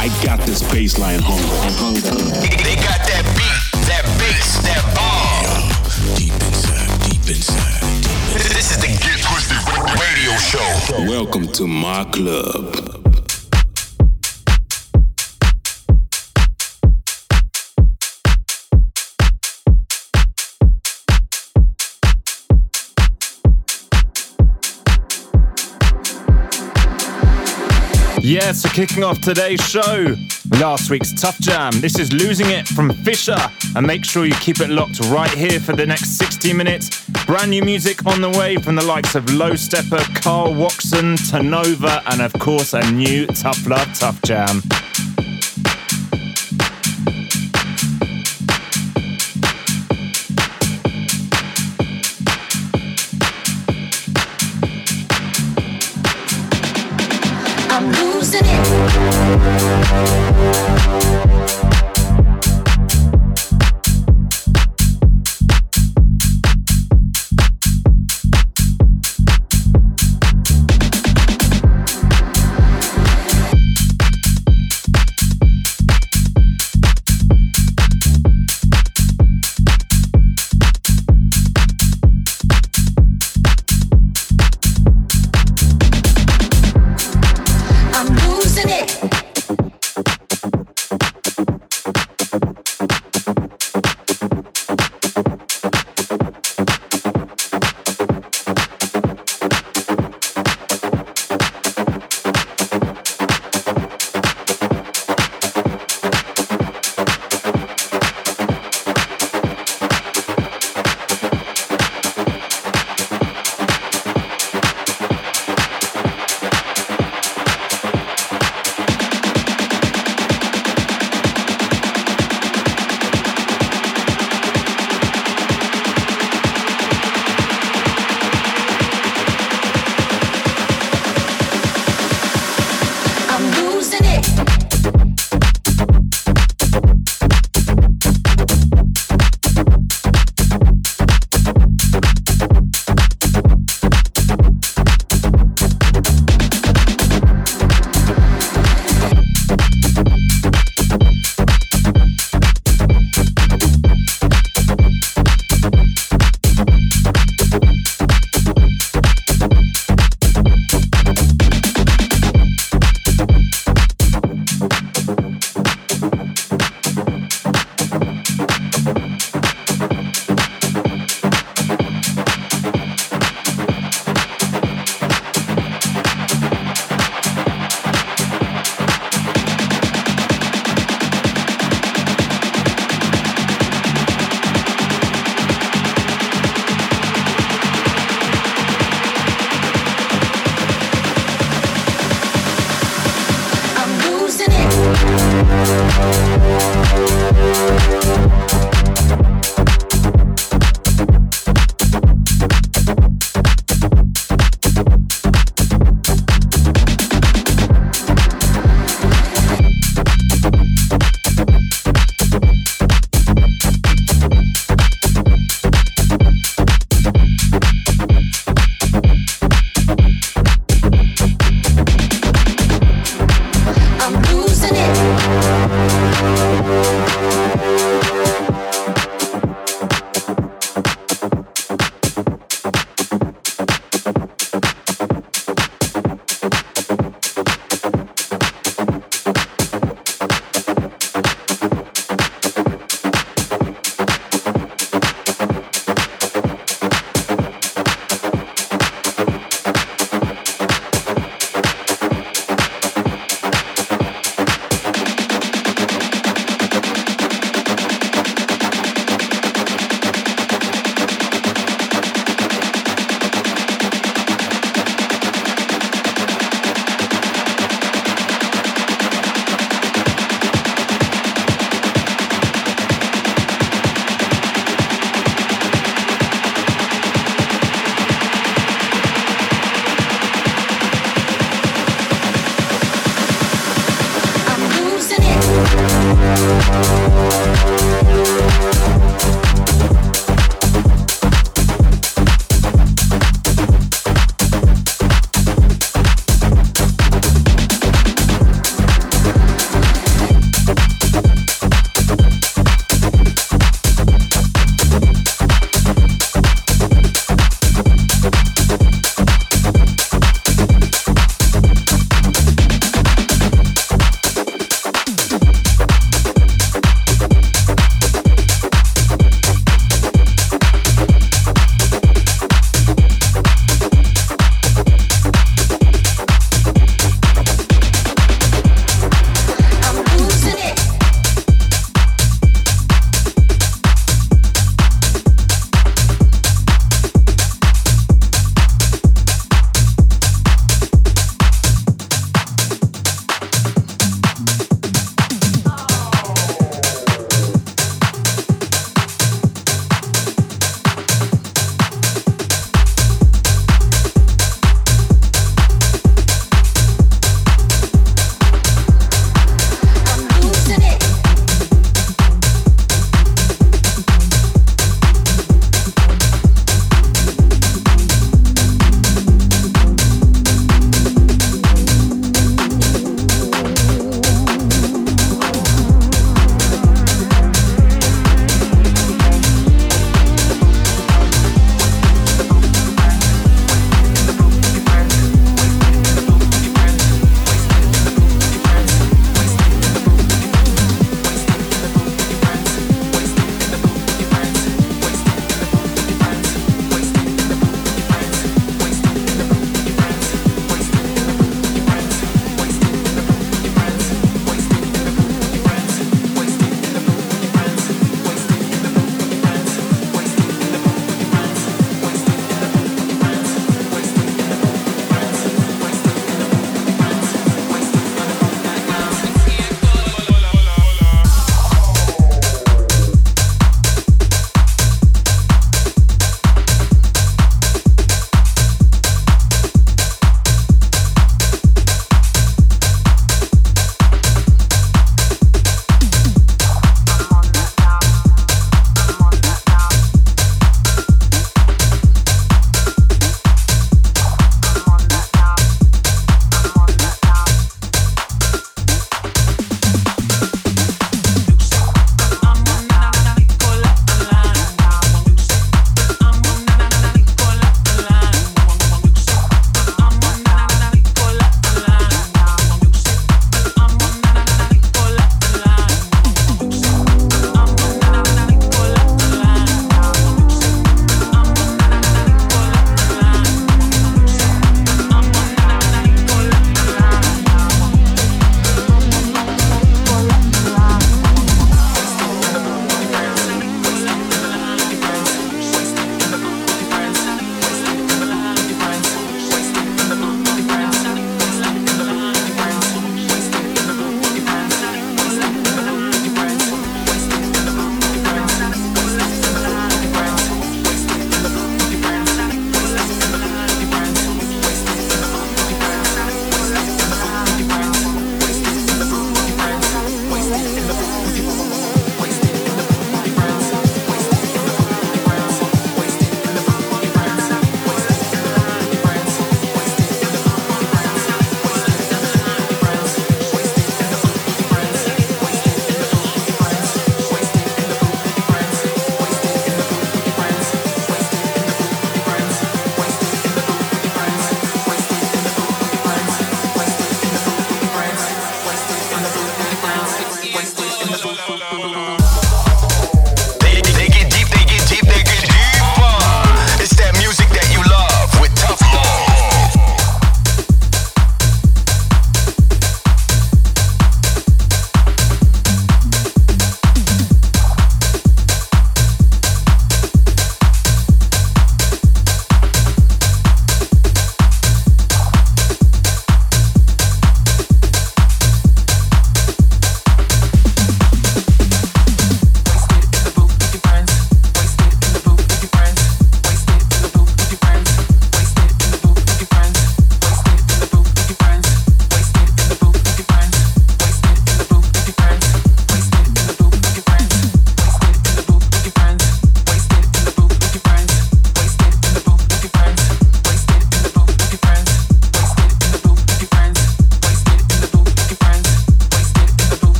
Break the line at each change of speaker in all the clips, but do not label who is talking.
I got this baseline hunger. And hunger.
Nigga, they got that beat, that bass, that bomb.
Deep inside, deep inside.
This is the Get Twisted Radio Show.
Welcome to my club.
Yeah, so kicking off today's show, last week's Tough Jam. This is Losing It from Fisher. And make sure you keep it locked right here for the next 60 minutes. Brand new music on the way from the likes of Low Steppa, Carl Watson, Tanova, and of course a new Tough Love Tough Jam.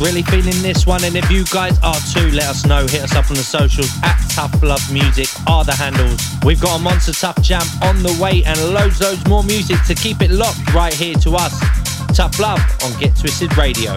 Really feeling this one. And if you guys are too, let us know. Hit us up on the socials at Tough Love Music are the handles. We've got a Monster Tough Jam on the way and loads, loads more music to keep it locked right here to us. Tough Love on Get Twisted Radio.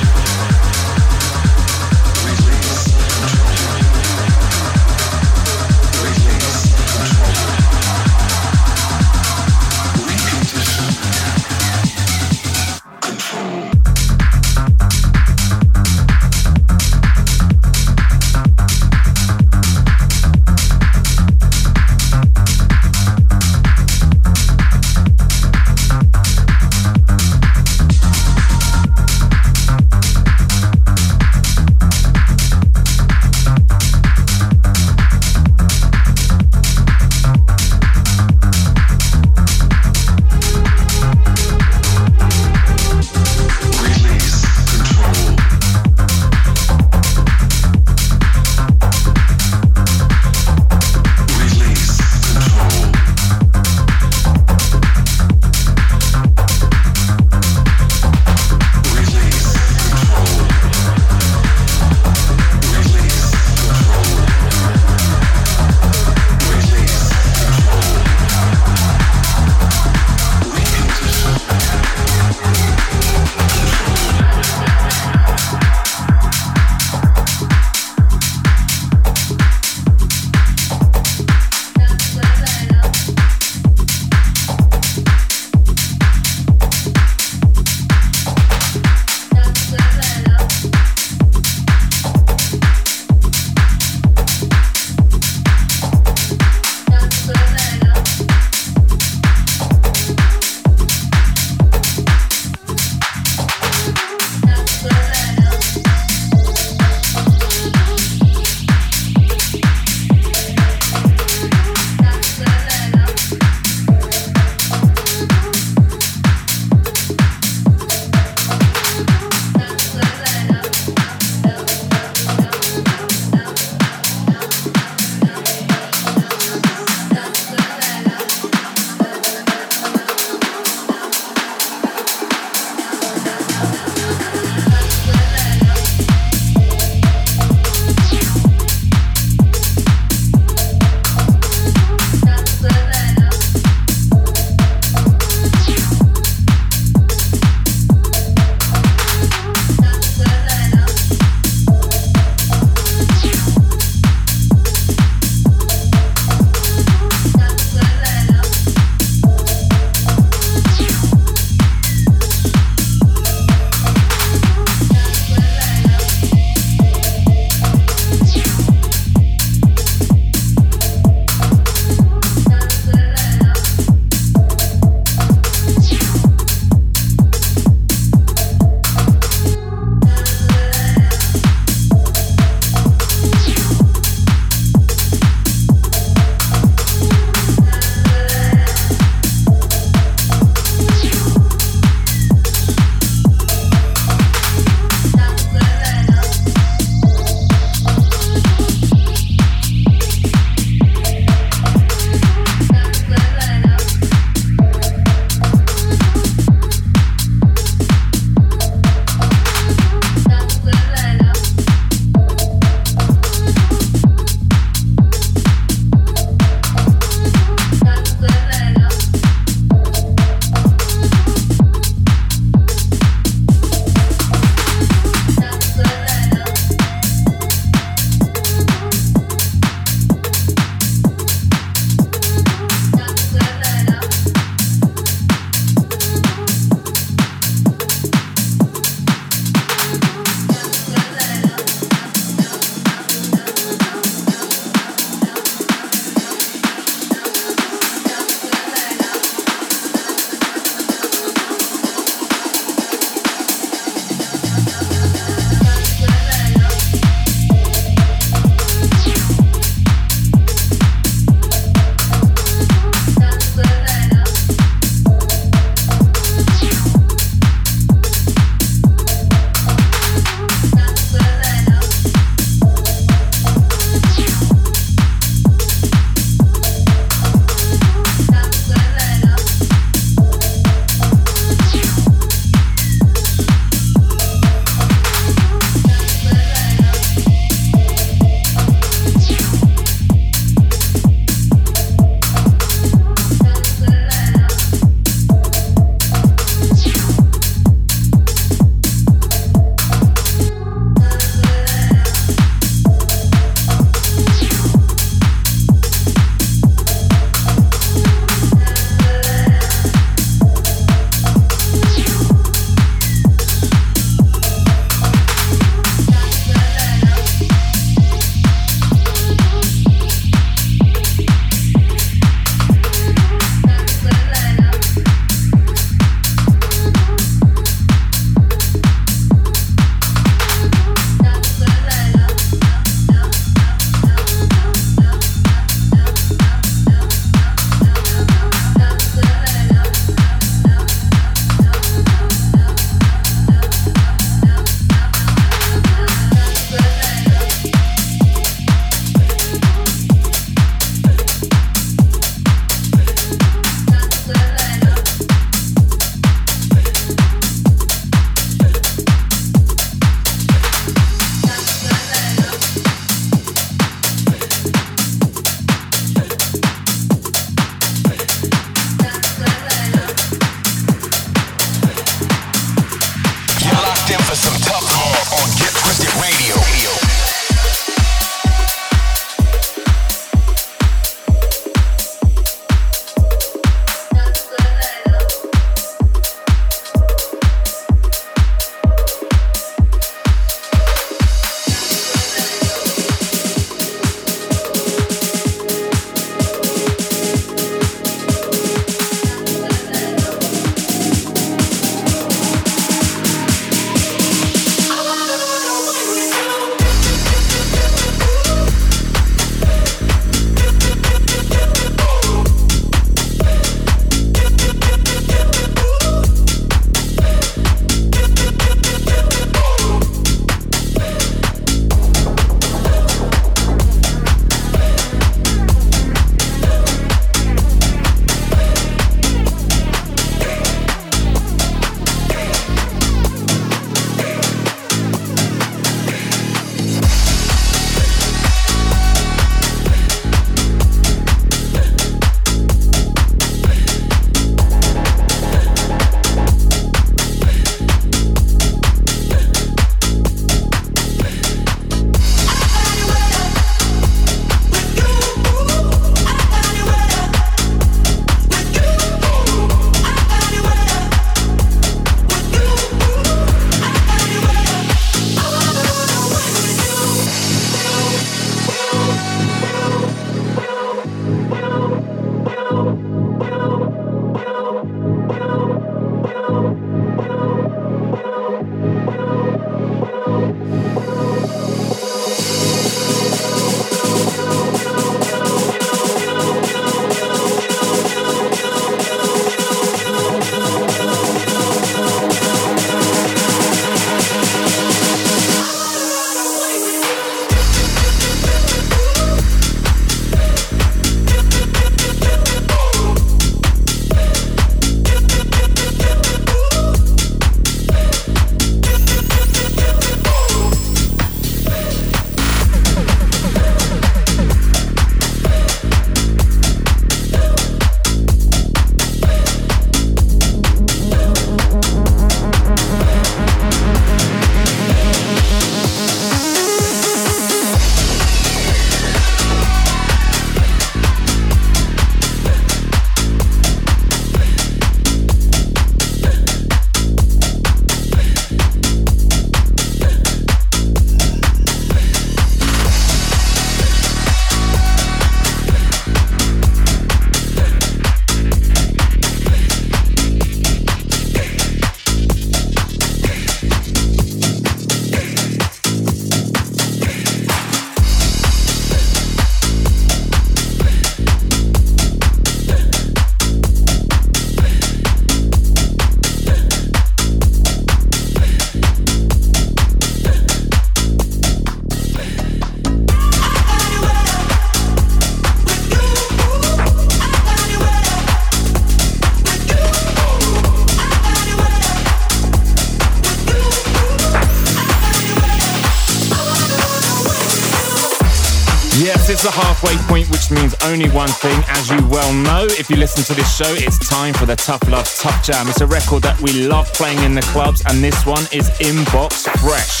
Is the halfway point, which means only one thing. As you well know, if you listen to this show, it's time for the Tough Love Tough Jam. It's a record that we love playing in the clubs, and this one is Inbox Fresh.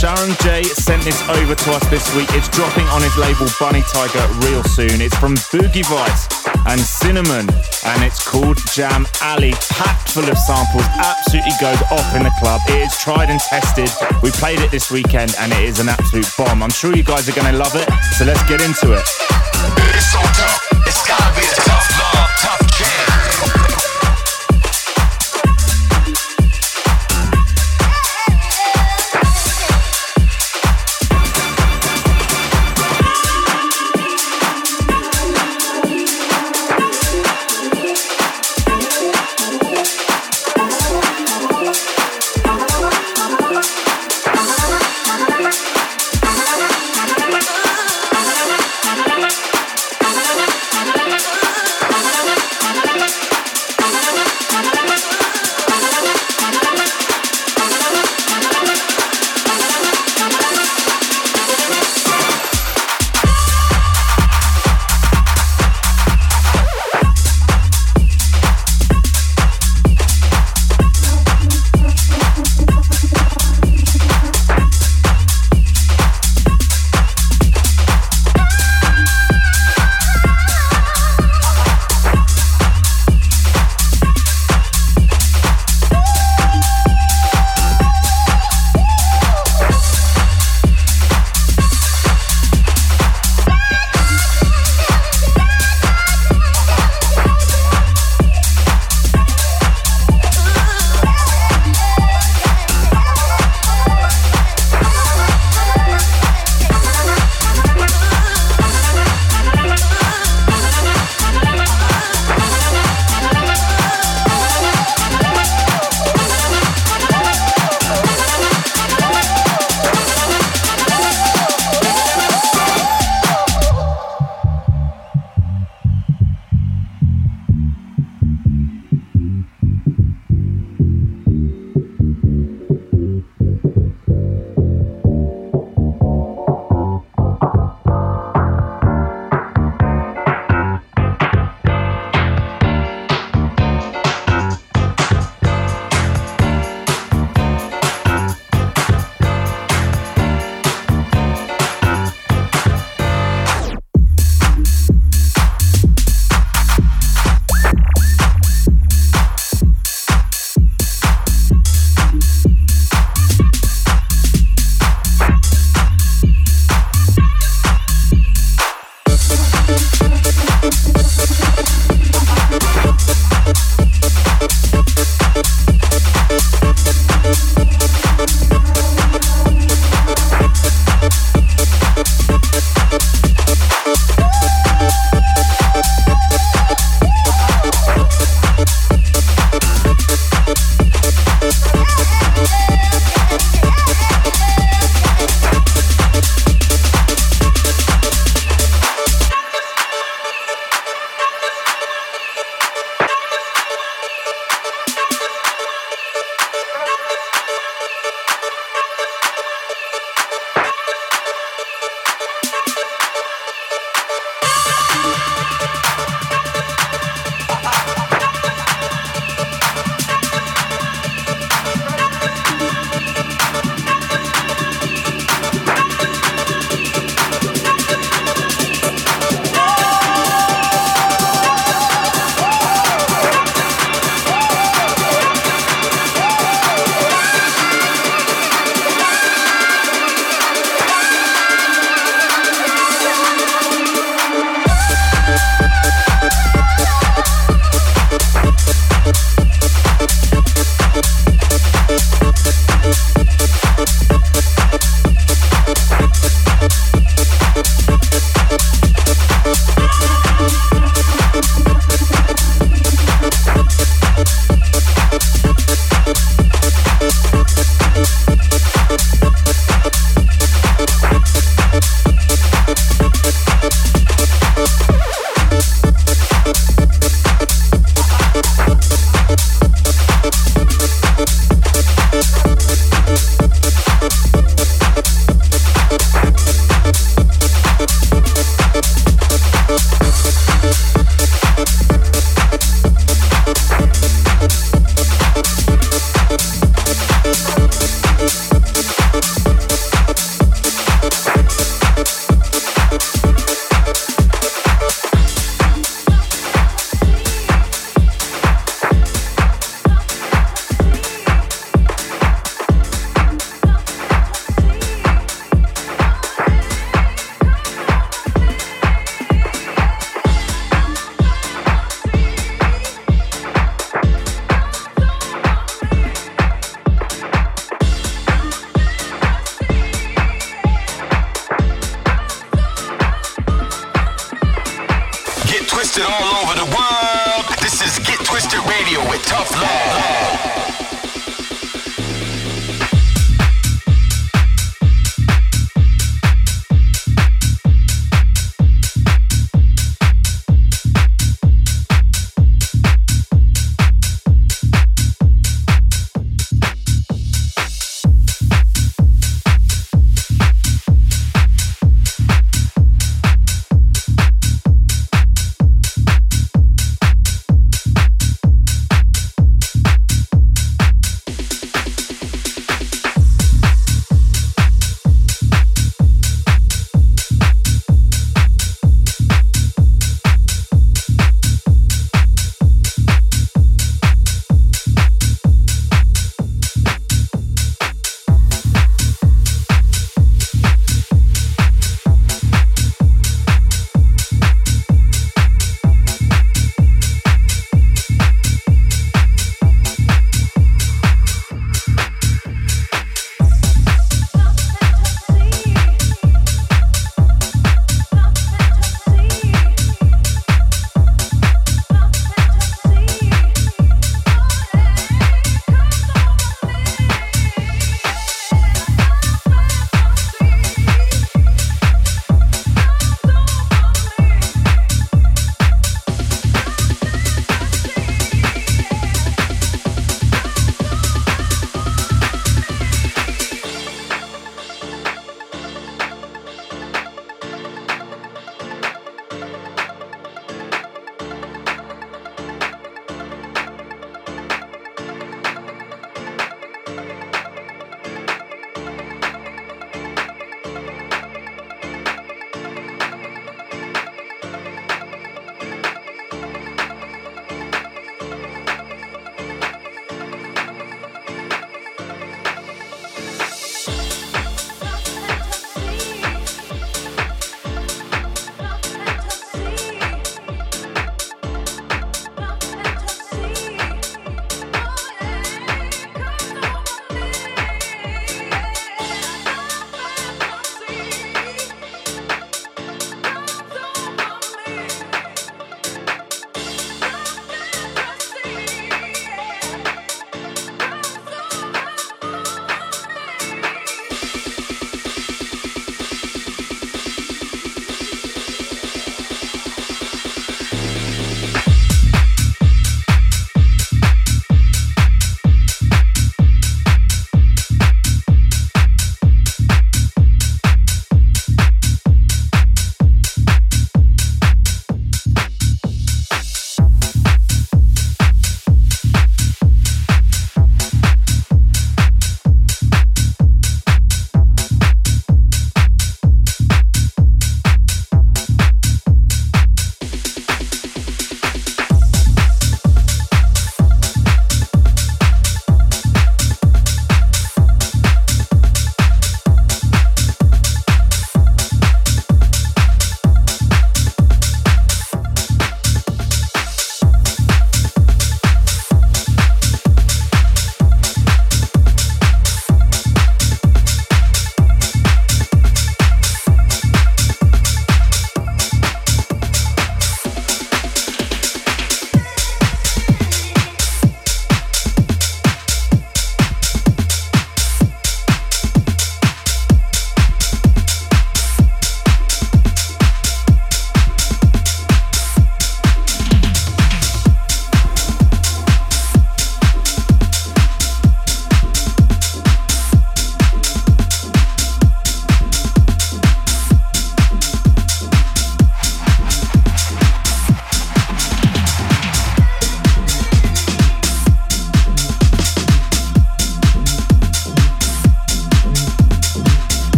Sharam Jey sent this over to us this week. It's dropping on his label Bunny Tiger real soon. It's from Boogie Vice and Cinnamon, and it's called Jam Alley. Packed full of samples, absolutely goes off in the club. It is tried and tested. We played it this weekend, and it is an absolute bomb. I'm sure you guys are going to love it, so let's get into it.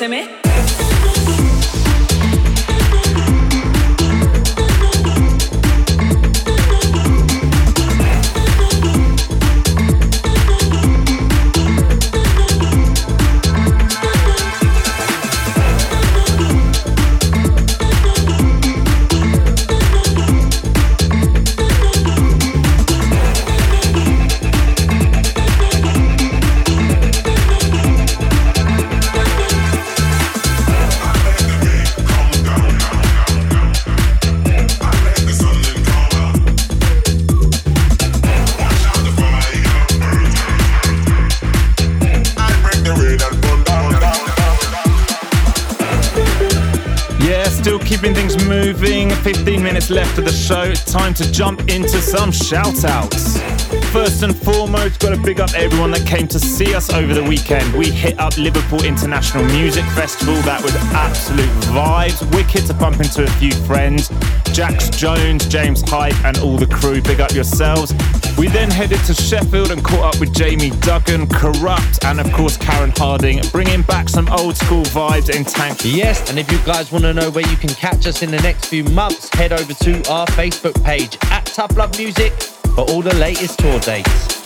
semestre. Left of the show. Time to jump into some shout outs. First and foremost, got to big up everyone that came to see us over the weekend. We hit up Liverpool International Music Festival. That was absolute vibes. Wicked to bump into a few friends. Jax Jones, James Hype, and all the crew. Big up yourselves. We then headed to Sheffield and caught up with Jamie Duggan, Corrupt, and of course Karen Harding, bringing back some old school vibes in Tank.
Yes, and if you guys want to know where you can catch us in the next few months, head over to our Facebook page at Tough Love Music for all the latest tour dates.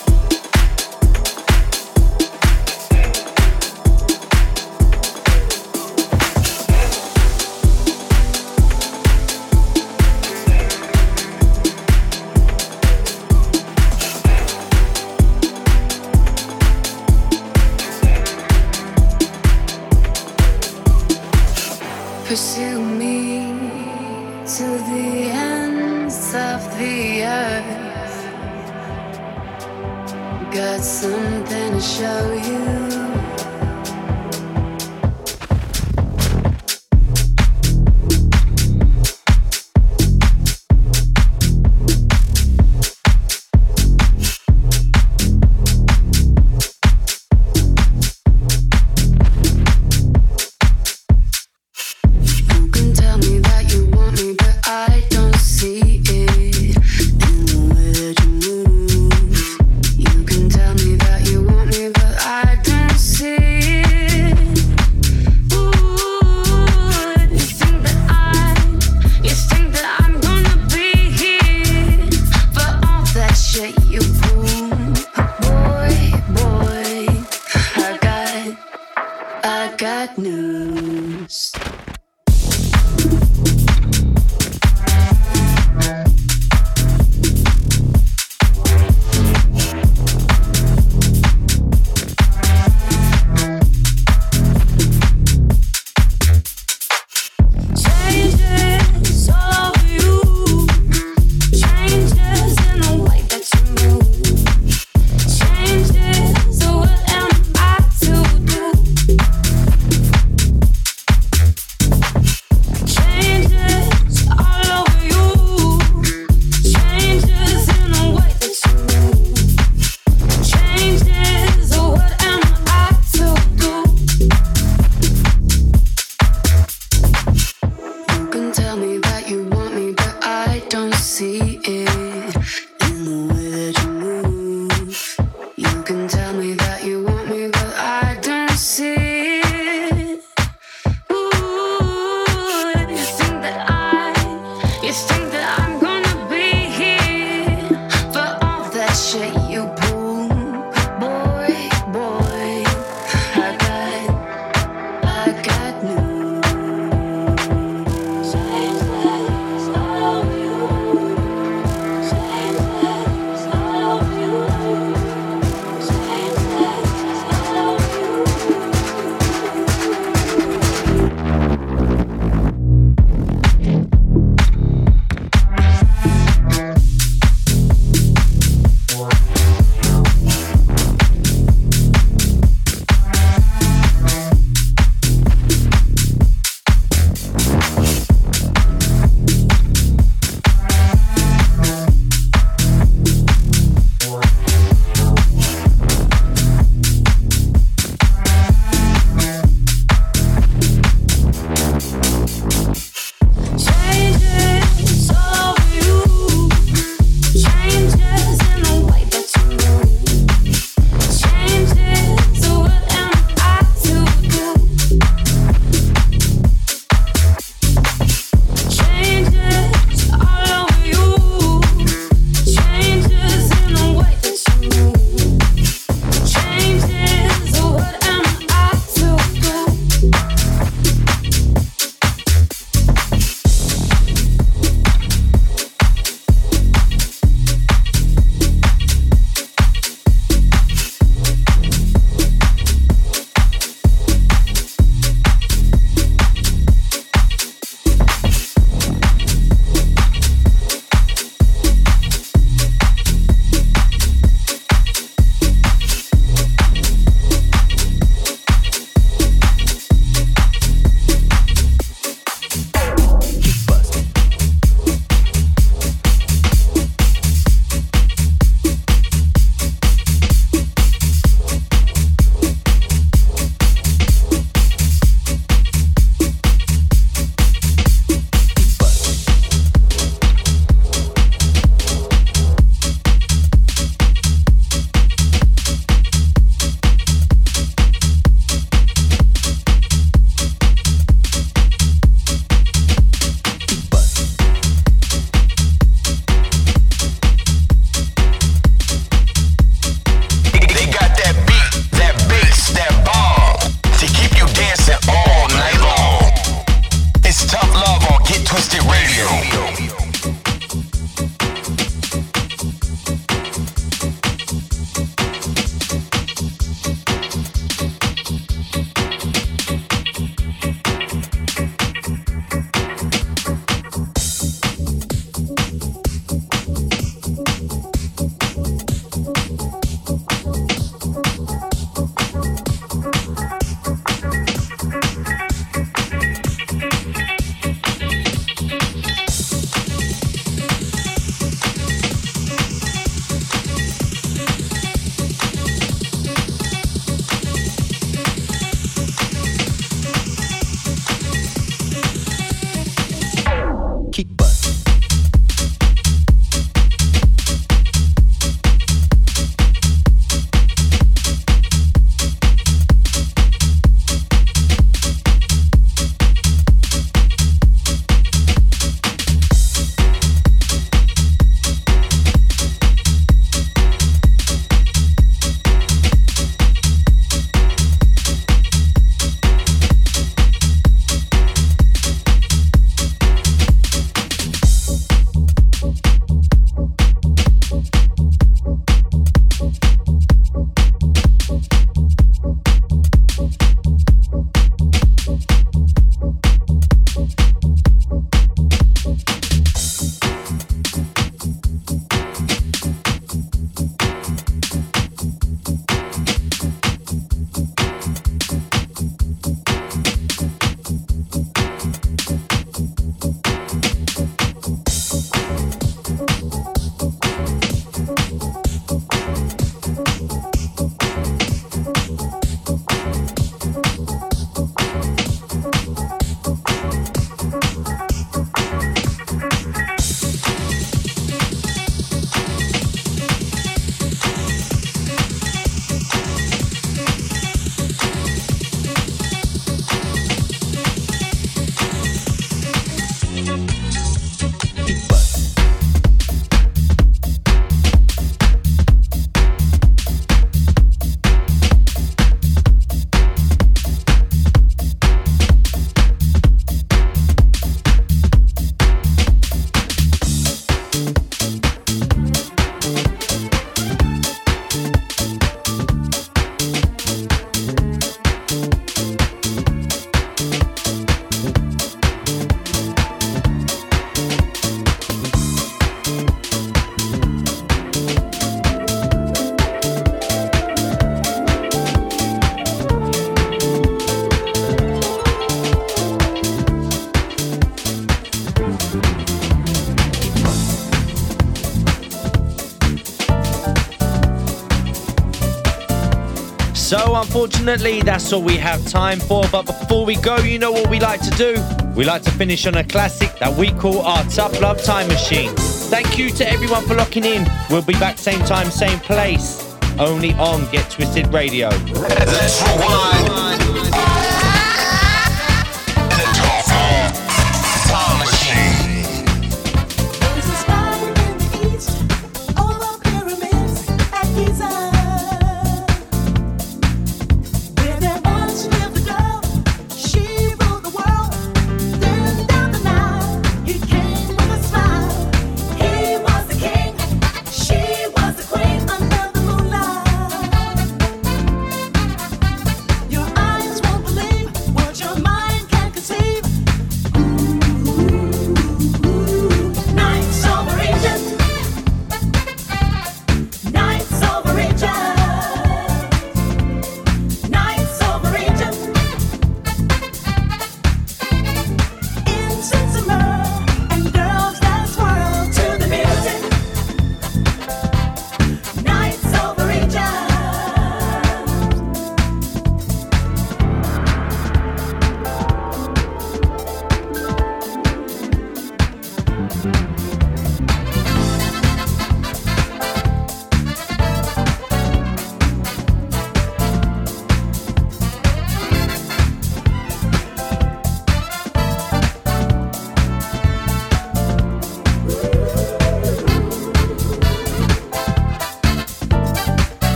unfortunately, that's all we have time for. But before we go, you know what we like to do? We like to finish on a classic that we call our Tough Love Time Machine. Thank you to everyone for locking in. We'll be back same time, same place, only on Get Twisted Radio.
Let's rewind.